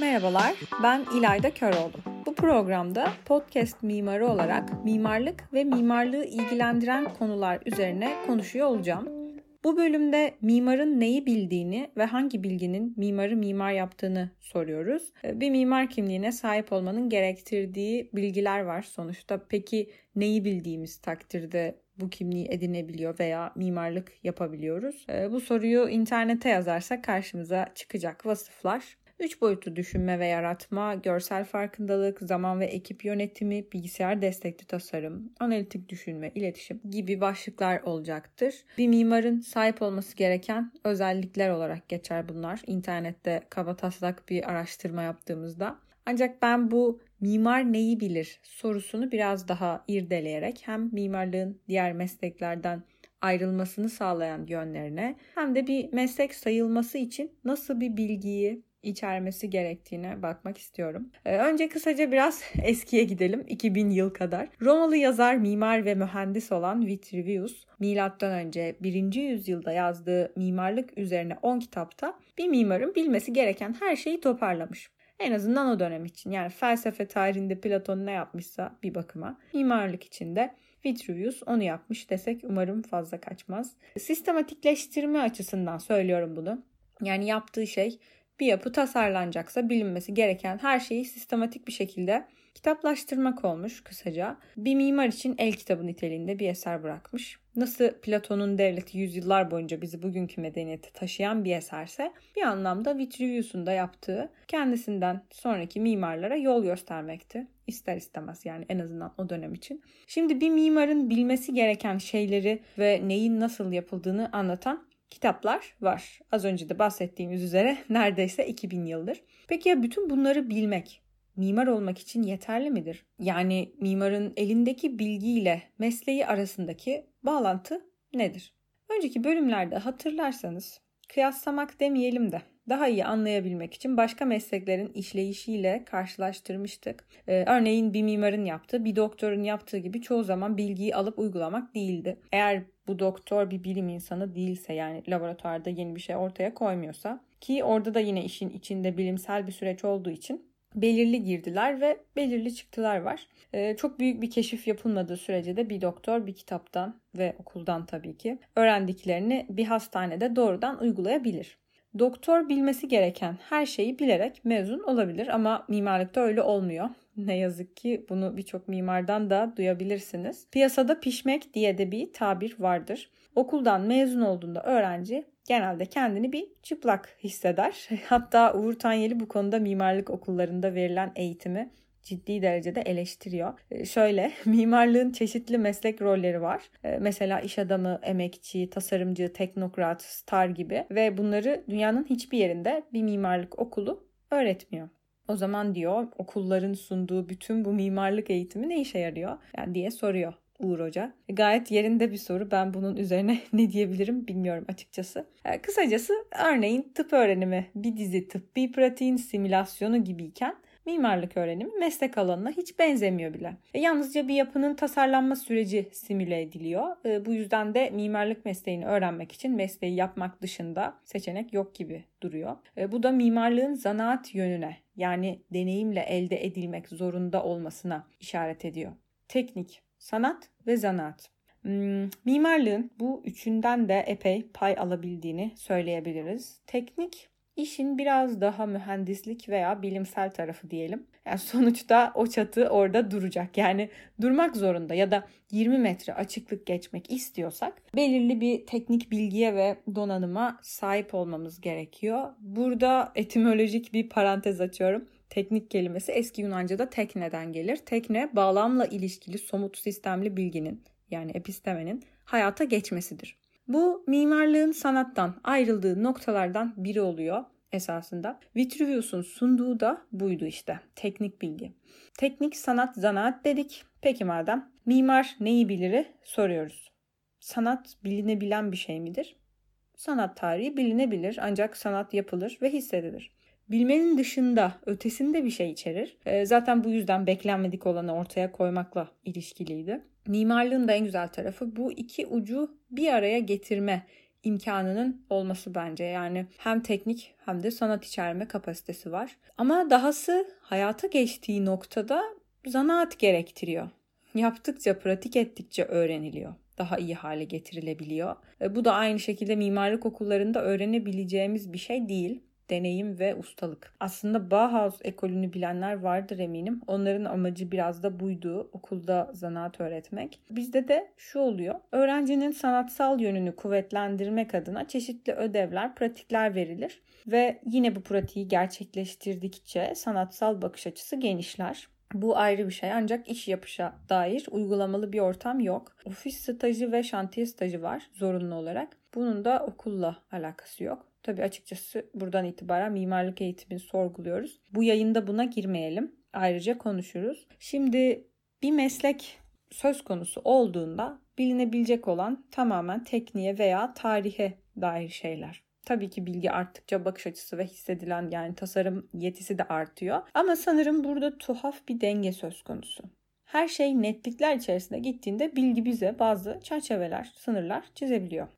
Merhabalar, ben İlayda Köroğlu. Bu programda podcast mimarı olarak mimarlık ve mimarlığı ilgilendiren konular üzerine konuşuyor olacağım. Bu bölümde mimarın neyi bildiğini ve hangi bilginin mimarı mimar yaptığını soruyoruz. Bir mimar kimliğine sahip olmanın gerektirdiği bilgiler var sonuçta. Peki neyi bildiğimiz takdirde bu kimliği edinebiliyor veya mimarlık yapabiliyoruz? Bu soruyu internete yazarsak karşımıza çıkacak vasıflar Üç boyutlu düşünme ve yaratma, görsel farkındalık, zaman ve ekip yönetimi, bilgisayar destekli tasarım, analitik düşünme, iletişim gibi başlıklar olacaktır. Bir mimarın sahip olması gereken özellikler olarak geçer bunlar. İnternette kaba taslak bir araştırma yaptığımızda. Ancak ben bu mimar neyi bilir sorusunu biraz daha irdeleyerek hem mimarlığın diğer mesleklerden ayrılmasını sağlayan yönlerine hem de bir meslek sayılması için nasıl bir bilgiyi, içermesi gerektiğine bakmak istiyorum. Ee, önce kısaca biraz eskiye gidelim. 2000 yıl kadar. Romalı yazar, mimar ve mühendis olan Vitruvius, milattan önce 1. yüzyılda yazdığı mimarlık üzerine 10 kitapta bir mimarın bilmesi gereken her şeyi toparlamış. En azından o dönem için. Yani felsefe tarihinde Platon ne yapmışsa bir bakıma mimarlık içinde Vitruvius onu yapmış desek umarım fazla kaçmaz. Sistematikleştirme açısından söylüyorum bunu. Yani yaptığı şey bir yapı tasarlanacaksa bilinmesi gereken her şeyi sistematik bir şekilde kitaplaştırmak olmuş kısaca. Bir mimar için el kitabı niteliğinde bir eser bırakmış. Nasıl Platon'un devleti yüzyıllar boyunca bizi bugünkü medeniyete taşıyan bir eserse bir anlamda Vitruvius'un da yaptığı kendisinden sonraki mimarlara yol göstermekti. İster istemez yani en azından o dönem için. Şimdi bir mimarın bilmesi gereken şeyleri ve neyin nasıl yapıldığını anlatan kitaplar var. Az önce de bahsettiğimiz üzere neredeyse 2000 yıldır. Peki ya bütün bunları bilmek mimar olmak için yeterli midir? Yani mimarın elindeki bilgiyle mesleği arasındaki bağlantı nedir? Önceki bölümlerde hatırlarsanız kıyaslamak demeyelim de daha iyi anlayabilmek için başka mesleklerin işleyişiyle karşılaştırmıştık. Ee, örneğin bir mimarın yaptığı, bir doktorun yaptığı gibi çoğu zaman bilgiyi alıp uygulamak değildi. Eğer bu doktor bir bilim insanı değilse yani laboratuvarda yeni bir şey ortaya koymuyorsa ki orada da yine işin içinde bilimsel bir süreç olduğu için belirli girdiler ve belirli çıktılar var. Ee, çok büyük bir keşif yapılmadığı sürece de bir doktor bir kitaptan ve okuldan tabii ki öğrendiklerini bir hastanede doğrudan uygulayabilir. Doktor bilmesi gereken her şeyi bilerek mezun olabilir ama mimarlıkta öyle olmuyor. Ne yazık ki bunu birçok mimardan da duyabilirsiniz. Piyasada pişmek diye de bir tabir vardır. Okuldan mezun olduğunda öğrenci genelde kendini bir çıplak hisseder. Hatta Uğur Tanyeli bu konuda mimarlık okullarında verilen eğitimi ciddi derecede eleştiriyor. Ee, şöyle mimarlığın çeşitli meslek rolleri var. Ee, mesela iş adamı, emekçi, tasarımcı, teknokrat, star gibi ve bunları dünyanın hiçbir yerinde bir mimarlık okulu öğretmiyor. O zaman diyor okulların sunduğu bütün bu mimarlık eğitimi ne işe yarıyor? Yani diye soruyor Uğur Hoca. E, gayet yerinde bir soru. Ben bunun üzerine ne diyebilirim bilmiyorum açıkçası. E, kısacası örneğin tıp öğrenimi bir dizi tıbbi pratiğin simülasyonu gibiyken mimarlık öğrenimi meslek alanına hiç benzemiyor bile. E, yalnızca bir yapının tasarlanma süreci simüle ediliyor. E, bu yüzden de mimarlık mesleğini öğrenmek için mesleği yapmak dışında seçenek yok gibi duruyor. E, bu da mimarlığın zanaat yönüne yani deneyimle elde edilmek zorunda olmasına işaret ediyor. Teknik, sanat ve zanaat. Hmm, mimarlığın bu üçünden de epey pay alabildiğini söyleyebiliriz. Teknik İşin biraz daha mühendislik veya bilimsel tarafı diyelim. Yani sonuçta o çatı orada duracak. Yani durmak zorunda ya da 20 metre açıklık geçmek istiyorsak belirli bir teknik bilgiye ve donanıma sahip olmamız gerekiyor. Burada etimolojik bir parantez açıyorum. Teknik kelimesi eski Yunanca'da tekneden gelir. Tekne bağlamla ilişkili somut sistemli bilginin yani epistemenin hayata geçmesidir. Bu mimarlığın sanattan ayrıldığı noktalardan biri oluyor esasında. Vitruvius'un sunduğu da buydu işte. Teknik bilgi. Teknik sanat zanaat dedik. Peki madem mimar neyi biliri soruyoruz. Sanat bilinebilen bir şey midir? Sanat tarihi bilinebilir ancak sanat yapılır ve hissedilir. Bilmenin dışında ötesinde bir şey içerir. Ee, zaten bu yüzden beklenmedik olanı ortaya koymakla ilişkiliydi. Mimarlığın da en güzel tarafı bu iki ucu bir araya getirme imkanının olması bence. Yani hem teknik hem de sanat içerme kapasitesi var. Ama dahası hayata geçtiği noktada zanaat gerektiriyor. Yaptıkça, pratik ettikçe öğreniliyor. Daha iyi hale getirilebiliyor. Bu da aynı şekilde mimarlık okullarında öğrenebileceğimiz bir şey değil deneyim ve ustalık. Aslında Bauhaus ekolünü bilenler vardır eminim. Onların amacı biraz da buydu. Okulda zanaat öğretmek. Bizde de şu oluyor. Öğrencinin sanatsal yönünü kuvvetlendirmek adına çeşitli ödevler, pratikler verilir. Ve yine bu pratiği gerçekleştirdikçe sanatsal bakış açısı genişler. Bu ayrı bir şey ancak iş yapışa dair uygulamalı bir ortam yok. Ofis stajı ve şantiye stajı var zorunlu olarak. Bunun da okulla alakası yok. Tabi açıkçası buradan itibaren mimarlık eğitimini sorguluyoruz. Bu yayında buna girmeyelim. Ayrıca konuşuruz. Şimdi bir meslek söz konusu olduğunda bilinebilecek olan tamamen tekniğe veya tarihe dair şeyler. Tabii ki bilgi arttıkça bakış açısı ve hissedilen yani tasarım yetisi de artıyor. Ama sanırım burada tuhaf bir denge söz konusu. Her şey netlikler içerisinde gittiğinde bilgi bize bazı çerçeveler, sınırlar çizebiliyor.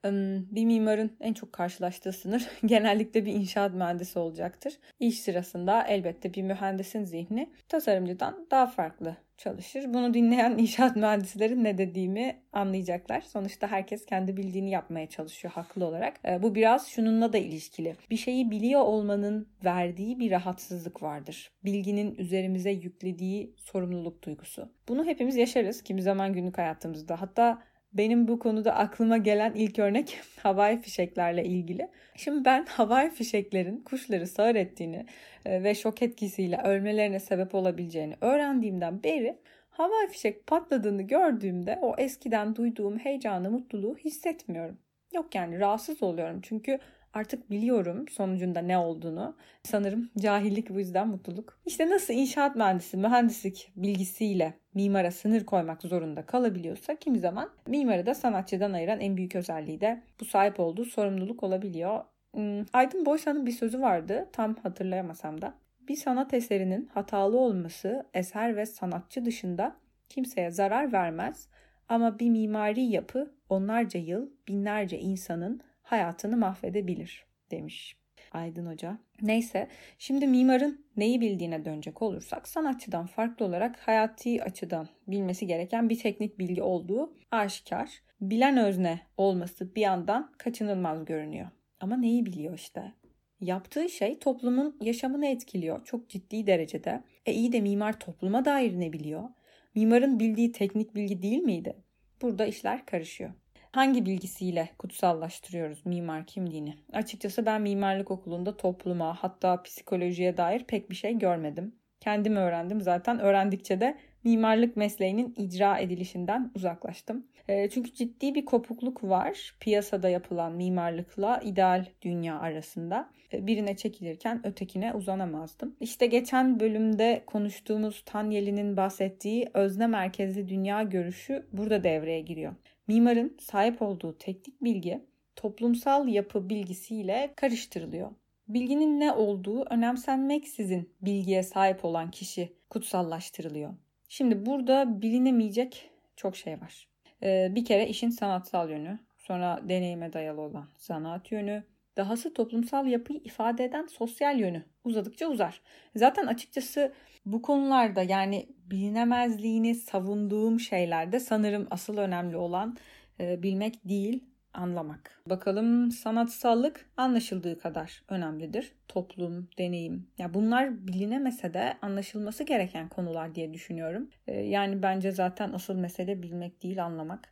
Bir mimarın en çok karşılaştığı sınır genellikle bir inşaat mühendisi olacaktır. İş sırasında elbette bir mühendisin zihni tasarımcıdan daha farklı çalışır. Bunu dinleyen inşaat mühendislerin ne dediğimi anlayacaklar. Sonuçta herkes kendi bildiğini yapmaya çalışıyor haklı olarak. Ee, bu biraz şununla da ilişkili. Bir şeyi biliyor olmanın verdiği bir rahatsızlık vardır. Bilginin üzerimize yüklediği sorumluluk duygusu. Bunu hepimiz yaşarız kimi zaman günlük hayatımızda. Hatta benim bu konuda aklıma gelen ilk örnek havai fişeklerle ilgili. Şimdi ben havai fişeklerin kuşları sağır ettiğini e, ve şok etkisiyle ölmelerine sebep olabileceğini öğrendiğimden beri havai fişek patladığını gördüğümde o eskiden duyduğum heyecanı, mutluluğu hissetmiyorum. Yok yani rahatsız oluyorum çünkü Artık biliyorum sonucunda ne olduğunu. Sanırım cahillik bu yüzden mutluluk. İşte nasıl inşaat mühendisi mühendislik bilgisiyle mimara sınır koymak zorunda kalabiliyorsa kimi zaman mimarı da sanatçıdan ayıran en büyük özelliği de bu sahip olduğu sorumluluk olabiliyor. Hmm, Aydın Boysan'ın bir sözü vardı tam hatırlayamasam da. Bir sanat eserinin hatalı olması eser ve sanatçı dışında kimseye zarar vermez ama bir mimari yapı onlarca yıl binlerce insanın hayatını mahvedebilir demiş Aydın Hoca. Neyse şimdi mimarın neyi bildiğine dönecek olursak sanatçıdan farklı olarak hayati açıdan bilmesi gereken bir teknik bilgi olduğu aşikar. Bilen özne olması bir yandan kaçınılmaz görünüyor. Ama neyi biliyor işte? Yaptığı şey toplumun yaşamını etkiliyor çok ciddi derecede. E iyi de mimar topluma dair ne biliyor? Mimarın bildiği teknik bilgi değil miydi? Burada işler karışıyor hangi bilgisiyle kutsallaştırıyoruz mimar kimliğini? Açıkçası ben mimarlık okulunda topluma hatta psikolojiye dair pek bir şey görmedim. Kendim öğrendim zaten öğrendikçe de mimarlık mesleğinin icra edilişinden uzaklaştım. E, çünkü ciddi bir kopukluk var piyasada yapılan mimarlıkla ideal dünya arasında. E, birine çekilirken ötekine uzanamazdım. İşte geçen bölümde konuştuğumuz Tanyeli'nin bahsettiği özne merkezli dünya görüşü burada devreye giriyor. Mimarın sahip olduğu teknik bilgi toplumsal yapı bilgisiyle karıştırılıyor. Bilginin ne olduğu önemsenmeksizin bilgiye sahip olan kişi kutsallaştırılıyor. Şimdi burada bilinemeyecek çok şey var. Ee, bir kere işin sanatsal yönü, sonra deneyime dayalı olan sanat yönü, dahası toplumsal yapıyı ifade eden sosyal yönü uzadıkça uzar. Zaten açıkçası bu konularda yani bilinemezliğini savunduğum şeylerde sanırım asıl önemli olan e, bilmek değil anlamak. Bakalım sanatsallık anlaşıldığı kadar önemlidir. Toplum, deneyim. Ya bunlar bilinemese de anlaşılması gereken konular diye düşünüyorum. E, yani bence zaten asıl mesele bilmek değil anlamak.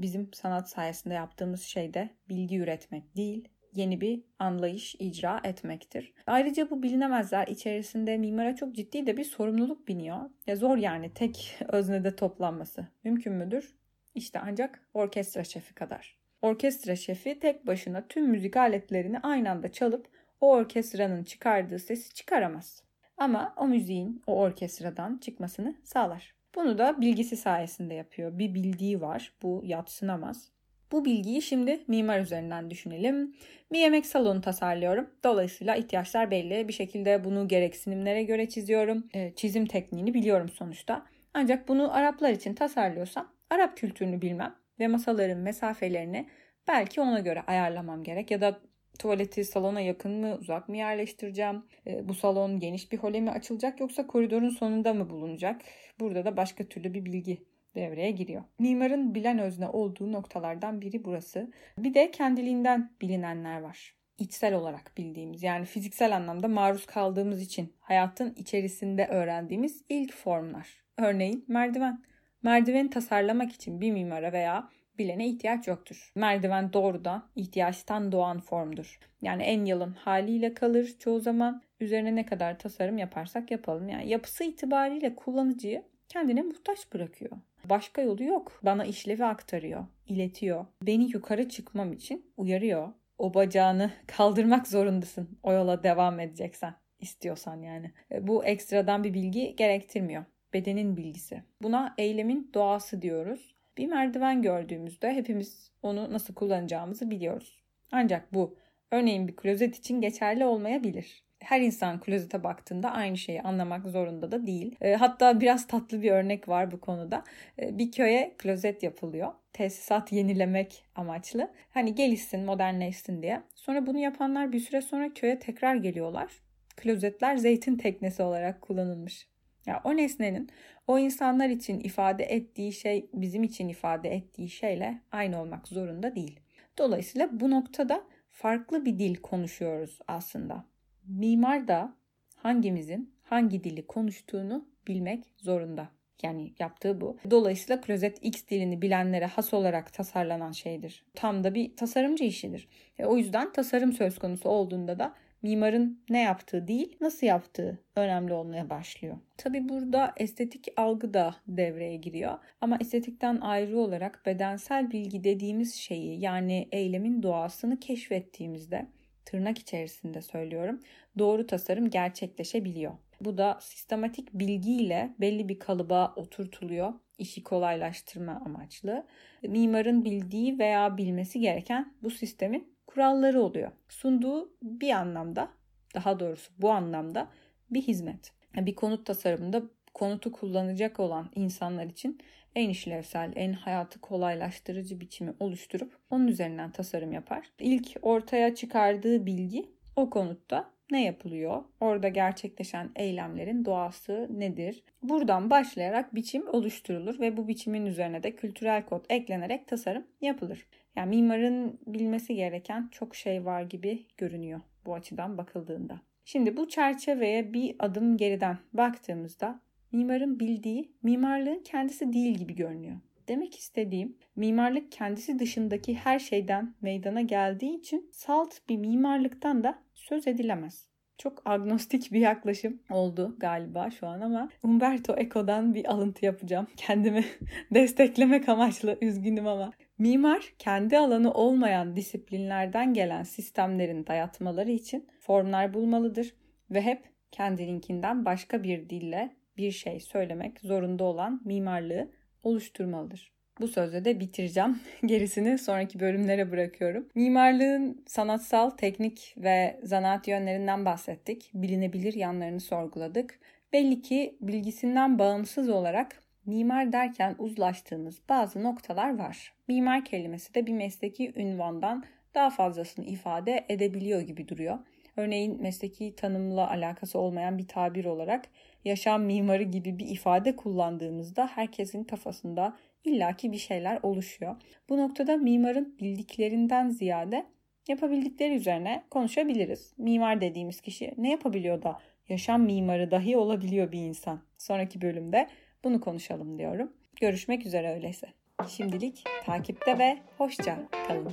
Bizim sanat sayesinde yaptığımız şey de bilgi üretmek değil, yeni bir anlayış icra etmektir. Ayrıca bu bilinemezler içerisinde mimara çok ciddi de bir sorumluluk biniyor. Ya zor yani tek öznede toplanması. Mümkün müdür? İşte ancak orkestra şefi kadar. Orkestra şefi tek başına tüm müzik aletlerini aynı anda çalıp o orkestranın çıkardığı sesi çıkaramaz. Ama o müziğin o orkestradan çıkmasını sağlar. Bunu da bilgisi sayesinde yapıyor. Bir bildiği var. Bu yatsınamaz. Bu bilgiyi şimdi mimar üzerinden düşünelim. Bir yemek salonu tasarlıyorum. Dolayısıyla ihtiyaçlar belli. Bir şekilde bunu gereksinimlere göre çiziyorum. E, çizim tekniğini biliyorum sonuçta. Ancak bunu Araplar için tasarlıyorsam Arap kültürünü bilmem ve masaların mesafelerini Belki ona göre ayarlamam gerek ya da tuvaleti salona yakın mı uzak mı yerleştireceğim? E, bu salon geniş bir hole mi açılacak yoksa koridorun sonunda mı bulunacak? Burada da başka türlü bir bilgi devreye giriyor. Mimarın bilen özne olduğu noktalardan biri burası. Bir de kendiliğinden bilinenler var. İçsel olarak bildiğimiz yani fiziksel anlamda maruz kaldığımız için hayatın içerisinde öğrendiğimiz ilk formlar. Örneğin merdiven. Merdiveni tasarlamak için bir mimara veya bilene ihtiyaç yoktur. Merdiven doğrudan ihtiyaçtan doğan formdur. Yani en yalın haliyle kalır çoğu zaman. Üzerine ne kadar tasarım yaparsak yapalım. Yani yapısı itibariyle kullanıcıyı kendine muhtaç bırakıyor. Başka yolu yok. Bana işlevi aktarıyor, iletiyor. Beni yukarı çıkmam için uyarıyor. O bacağını kaldırmak zorundasın o yola devam edeceksen istiyorsan yani. E, bu ekstradan bir bilgi gerektirmiyor. Bedenin bilgisi. Buna eylemin doğası diyoruz. Bir merdiven gördüğümüzde hepimiz onu nasıl kullanacağımızı biliyoruz. Ancak bu örneğin bir klozet için geçerli olmayabilir her insan klozete baktığında aynı şeyi anlamak zorunda da değil. E, hatta biraz tatlı bir örnek var bu konuda. E, bir köye klozet yapılıyor. Tesisat yenilemek amaçlı. Hani gelişsin, modernleşsin diye. Sonra bunu yapanlar bir süre sonra köye tekrar geliyorlar. Klozetler zeytin teknesi olarak kullanılmış. Ya o nesnenin o insanlar için ifade ettiği şey bizim için ifade ettiği şeyle aynı olmak zorunda değil. Dolayısıyla bu noktada farklı bir dil konuşuyoruz aslında. Mimar da hangimizin hangi dili konuştuğunu bilmek zorunda. Yani yaptığı bu. Dolayısıyla klozet X dilini bilenlere has olarak tasarlanan şeydir. Tam da bir tasarımcı işidir. E, o yüzden tasarım söz konusu olduğunda da mimarın ne yaptığı değil, nasıl yaptığı önemli olmaya başlıyor. Tabi burada estetik algı da devreye giriyor. Ama estetikten ayrı olarak bedensel bilgi dediğimiz şeyi yani eylemin doğasını keşfettiğimizde tırnak içerisinde söylüyorum doğru tasarım gerçekleşebiliyor. Bu da sistematik bilgiyle belli bir kalıba oturtuluyor. işi kolaylaştırma amaçlı. Mimarın bildiği veya bilmesi gereken bu sistemin kuralları oluyor. Sunduğu bir anlamda, daha doğrusu bu anlamda bir hizmet. Bir konut tasarımında konutu kullanacak olan insanlar için en işlevsel, en hayatı kolaylaştırıcı biçimi oluşturup onun üzerinden tasarım yapar. İlk ortaya çıkardığı bilgi o konutta ne yapılıyor? Orada gerçekleşen eylemlerin doğası nedir? Buradan başlayarak biçim oluşturulur ve bu biçimin üzerine de kültürel kod eklenerek tasarım yapılır. Yani mimarın bilmesi gereken çok şey var gibi görünüyor bu açıdan bakıldığında. Şimdi bu çerçeveye bir adım geriden baktığımızda mimarın bildiği mimarlığın kendisi değil gibi görünüyor. Demek istediğim mimarlık kendisi dışındaki her şeyden meydana geldiği için salt bir mimarlıktan da söz edilemez. Çok agnostik bir yaklaşım oldu galiba şu an ama Umberto Eco'dan bir alıntı yapacağım. Kendimi desteklemek amaçlı üzgünüm ama. Mimar kendi alanı olmayan disiplinlerden gelen sistemlerin dayatmaları için formlar bulmalıdır ve hep kendininkinden başka bir dille bir şey söylemek zorunda olan mimarlığı oluşturmalıdır. Bu sözle de bitireceğim. Gerisini sonraki bölümlere bırakıyorum. Mimarlığın sanatsal, teknik ve zanaat yönlerinden bahsettik. Bilinebilir yanlarını sorguladık. Belli ki bilgisinden bağımsız olarak mimar derken uzlaştığımız bazı noktalar var. Mimar kelimesi de bir mesleki ünvandan daha fazlasını ifade edebiliyor gibi duruyor. Örneğin mesleki tanımla alakası olmayan bir tabir olarak yaşam mimarı gibi bir ifade kullandığımızda herkesin kafasında illaki bir şeyler oluşuyor. Bu noktada mimarın bildiklerinden ziyade yapabildikleri üzerine konuşabiliriz. Mimar dediğimiz kişi ne yapabiliyor da yaşam mimarı dahi olabiliyor bir insan. Sonraki bölümde bunu konuşalım diyorum. Görüşmek üzere öyleyse. Şimdilik takipte ve hoşça kalın.